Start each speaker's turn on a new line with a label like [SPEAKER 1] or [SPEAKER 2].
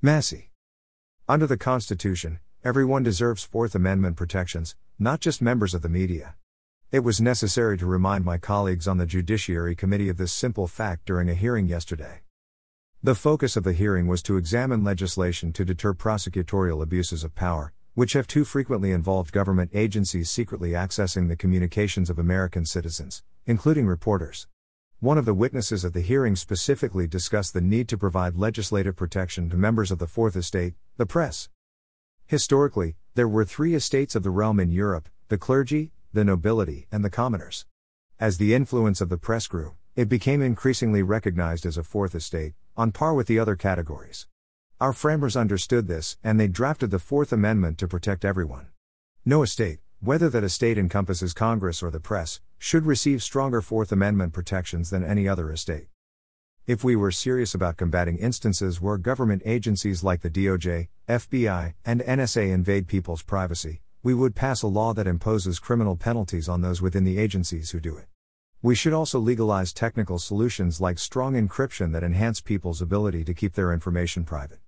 [SPEAKER 1] Massie. Under the Constitution, everyone deserves Fourth Amendment protections, not just members of the media. It was necessary to remind my colleagues on the Judiciary Committee of this simple fact during a hearing yesterday. The focus of the hearing was to examine legislation to deter prosecutorial abuses of power, which have too frequently involved government agencies secretly accessing the communications of American citizens, including reporters. One of the witnesses at the hearing specifically discussed the need to provide legislative protection to members of the Fourth Estate, the press. Historically, there were three estates of the realm in Europe the clergy, the nobility, and the commoners. As the influence of the press grew, it became increasingly recognized as a fourth estate, on par with the other categories. Our framers understood this, and they drafted the Fourth Amendment to protect everyone. No estate, whether that estate encompasses Congress or the press, should receive stronger Fourth Amendment protections than any other estate. If we were serious about combating instances where government agencies like the DOJ, FBI, and NSA invade people's privacy, we would pass a law that imposes criminal penalties on those within the agencies who do it. We should also legalize technical solutions like strong encryption that enhance people's ability to keep their information private.